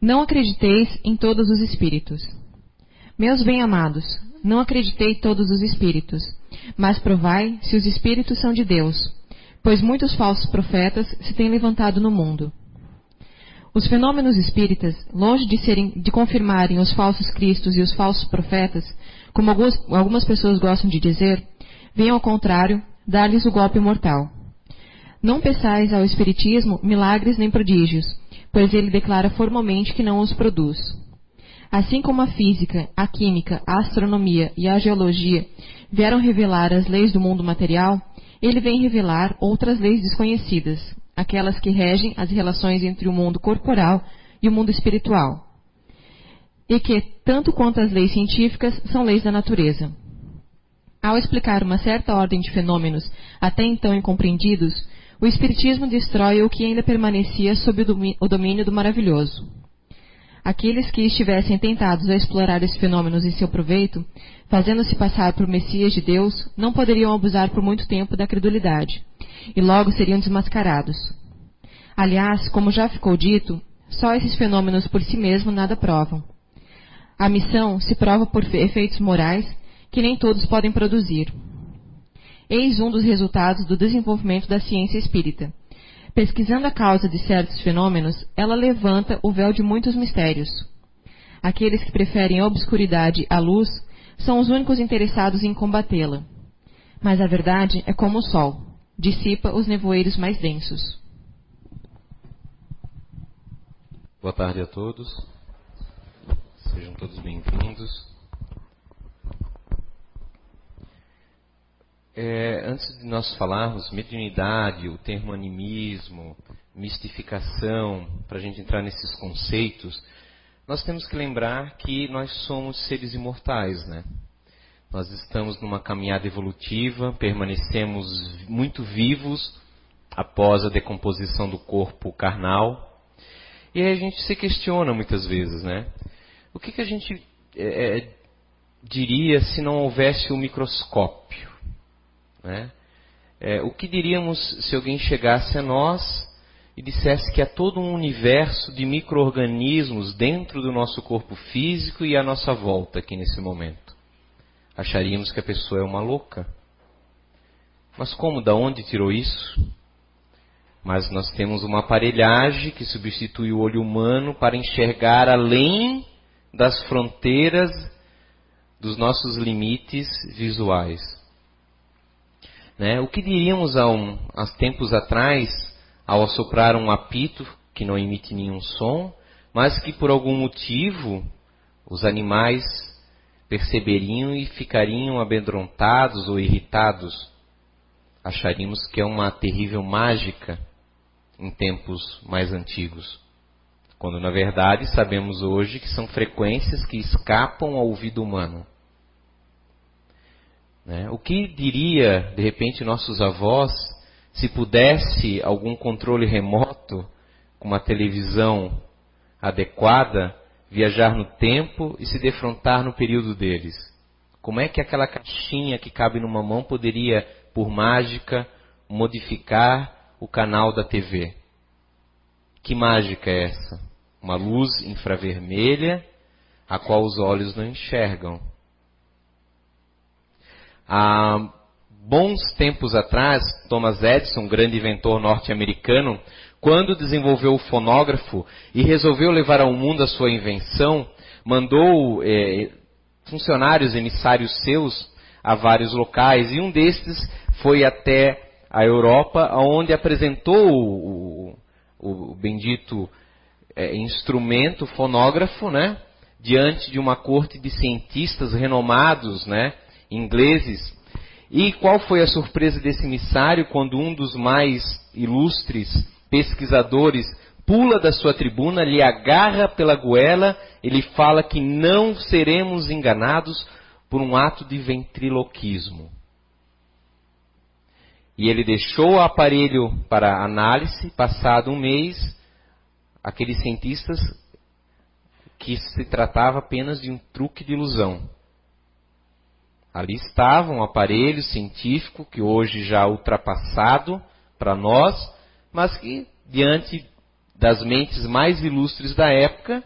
Não acrediteis em todos os espíritos. Meus bem-amados, não acreditei todos os espíritos, mas provai se os espíritos são de Deus, pois muitos falsos profetas se têm levantado no mundo. Os fenômenos espíritas, longe de, serem, de confirmarem os falsos cristos e os falsos profetas, como algumas, algumas pessoas gostam de dizer, vêm ao contrário dar-lhes o golpe mortal. Não peçais ao Espiritismo milagres nem prodígios, pois ele declara formalmente que não os produz. Assim como a física, a química, a astronomia e a geologia vieram revelar as leis do mundo material, ele vem revelar outras leis desconhecidas, aquelas que regem as relações entre o mundo corporal e o mundo espiritual, e que, tanto quanto as leis científicas, são leis da natureza. Ao explicar uma certa ordem de fenômenos até então incompreendidos, o Espiritismo destrói o que ainda permanecia sob o domínio do maravilhoso. Aqueles que estivessem tentados a explorar esses fenômenos em seu proveito, fazendo-se passar por Messias de Deus, não poderiam abusar por muito tempo da credulidade, e logo seriam desmascarados. Aliás, como já ficou dito, só esses fenômenos por si mesmos nada provam. A missão se prova por efeitos morais que nem todos podem produzir. Eis um dos resultados do desenvolvimento da ciência espírita. Pesquisando a causa de certos fenômenos, ela levanta o véu de muitos mistérios. Aqueles que preferem a obscuridade à luz são os únicos interessados em combatê-la. Mas a verdade é como o sol dissipa os nevoeiros mais densos. Boa tarde a todos. Sejam todos bem-vindos. É, antes de nós falarmos mediunidade, o termo animismo, mistificação, para a gente entrar nesses conceitos, nós temos que lembrar que nós somos seres imortais, né? Nós estamos numa caminhada evolutiva, permanecemos muito vivos após a decomposição do corpo carnal. E aí a gente se questiona muitas vezes, né? O que, que a gente é, é diria se não houvesse o microscópio? Né? É, o que diríamos se alguém chegasse a nós e dissesse que há todo um universo de micro-organismos dentro do nosso corpo físico e à nossa volta aqui nesse momento? acharíamos que a pessoa é uma louca. Mas como, da onde tirou isso? Mas nós temos uma aparelhagem que substitui o olho humano para enxergar além das fronteiras dos nossos limites visuais. Né? O que diríamos há, um, há tempos atrás, ao assoprar um apito que não emite nenhum som, mas que por algum motivo os animais perceberiam e ficariam amedrontados ou irritados. Acharíamos que é uma terrível mágica em tempos mais antigos. Quando na verdade sabemos hoje que são frequências que escapam ao ouvido humano. Né? O que diria, de repente, nossos avós se pudesse algum controle remoto com uma televisão adequada viajar no tempo e se defrontar no período deles. Como é que aquela caixinha que cabe numa mão poderia, por mágica, modificar o canal da TV? Que mágica é essa? Uma luz infravermelha a qual os olhos não enxergam. Há bons tempos atrás, Thomas Edison, grande inventor norte-americano, quando desenvolveu o fonógrafo e resolveu levar ao mundo a sua invenção, mandou é, funcionários emissários seus a vários locais e um destes foi até a Europa, onde apresentou o, o, o bendito é, instrumento fonógrafo, né, diante de uma corte de cientistas renomados, né, ingleses. E qual foi a surpresa desse emissário quando um dos mais ilustres pesquisadores, pula da sua tribuna, lhe agarra pela goela, ele fala que não seremos enganados por um ato de ventriloquismo. E ele deixou o aparelho para análise, passado um mês, aqueles cientistas que se tratava apenas de um truque de ilusão. Ali estava um aparelho científico que hoje já ultrapassado para nós, mas que diante das mentes mais ilustres da época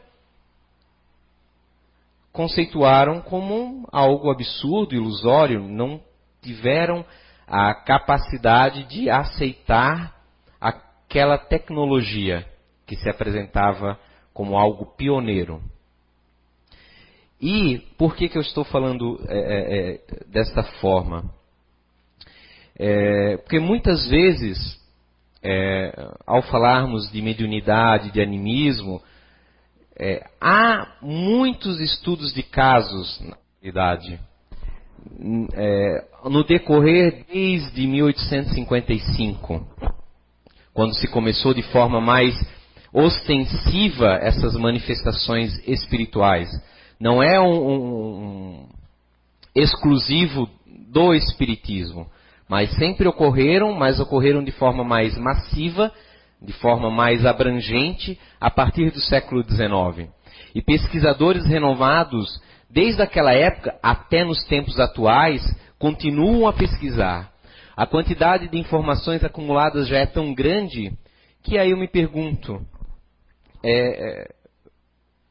conceituaram como algo absurdo, ilusório, não tiveram a capacidade de aceitar aquela tecnologia que se apresentava como algo pioneiro. E por que, que eu estou falando é, é, é desta forma? É, porque muitas vezes, é, ao falarmos de mediunidade, de animismo, é, há muitos estudos de casos na realidade. No decorrer desde 1855, quando se começou de forma mais ostensiva essas manifestações espirituais. Não é um, um, um exclusivo do espiritismo, mas sempre ocorreram, mas ocorreram de forma mais massiva de forma mais abrangente a partir do século XIX. E pesquisadores renovados, desde aquela época até nos tempos atuais, continuam a pesquisar. A quantidade de informações acumuladas já é tão grande que aí eu me pergunto: é, é,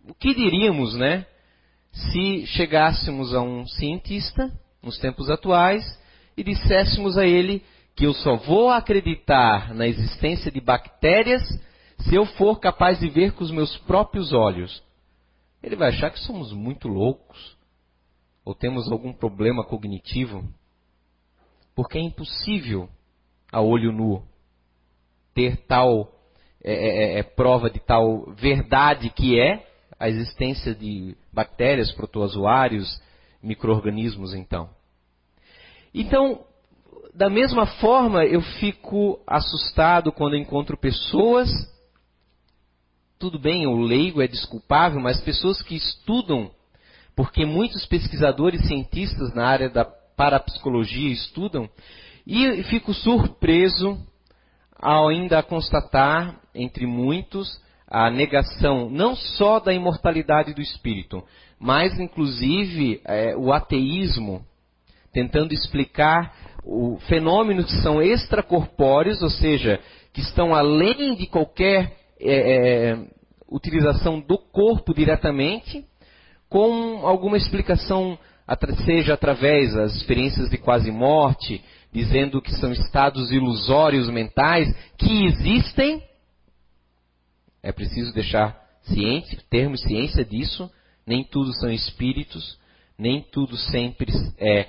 o que diríamos, né, se chegássemos a um cientista nos tempos atuais e disséssemos a ele que eu só vou acreditar na existência de bactérias se eu for capaz de ver com os meus próprios olhos. Ele vai achar que somos muito loucos ou temos algum problema cognitivo, porque é impossível a olho nu ter tal é, é, é, é prova de tal verdade que é a existência de bactérias, protozoários, microorganismos, então. Então, da mesma forma, eu fico assustado quando encontro pessoas. Tudo bem, o leigo é desculpável, mas pessoas que estudam, porque muitos pesquisadores cientistas na área da parapsicologia estudam, e fico surpreso ao ainda constatar, entre muitos, a negação não só da imortalidade do espírito, mas inclusive é, o ateísmo, tentando explicar o, fenômenos que são extracorpóreos, ou seja, que estão além de qualquer é, é, utilização do corpo diretamente, com alguma explicação, seja através das experiências de quase morte, dizendo que são estados ilusórios mentais que existem. É preciso deixar ciente, termos ciência disso. Nem tudo são espíritos, nem tudo sempre é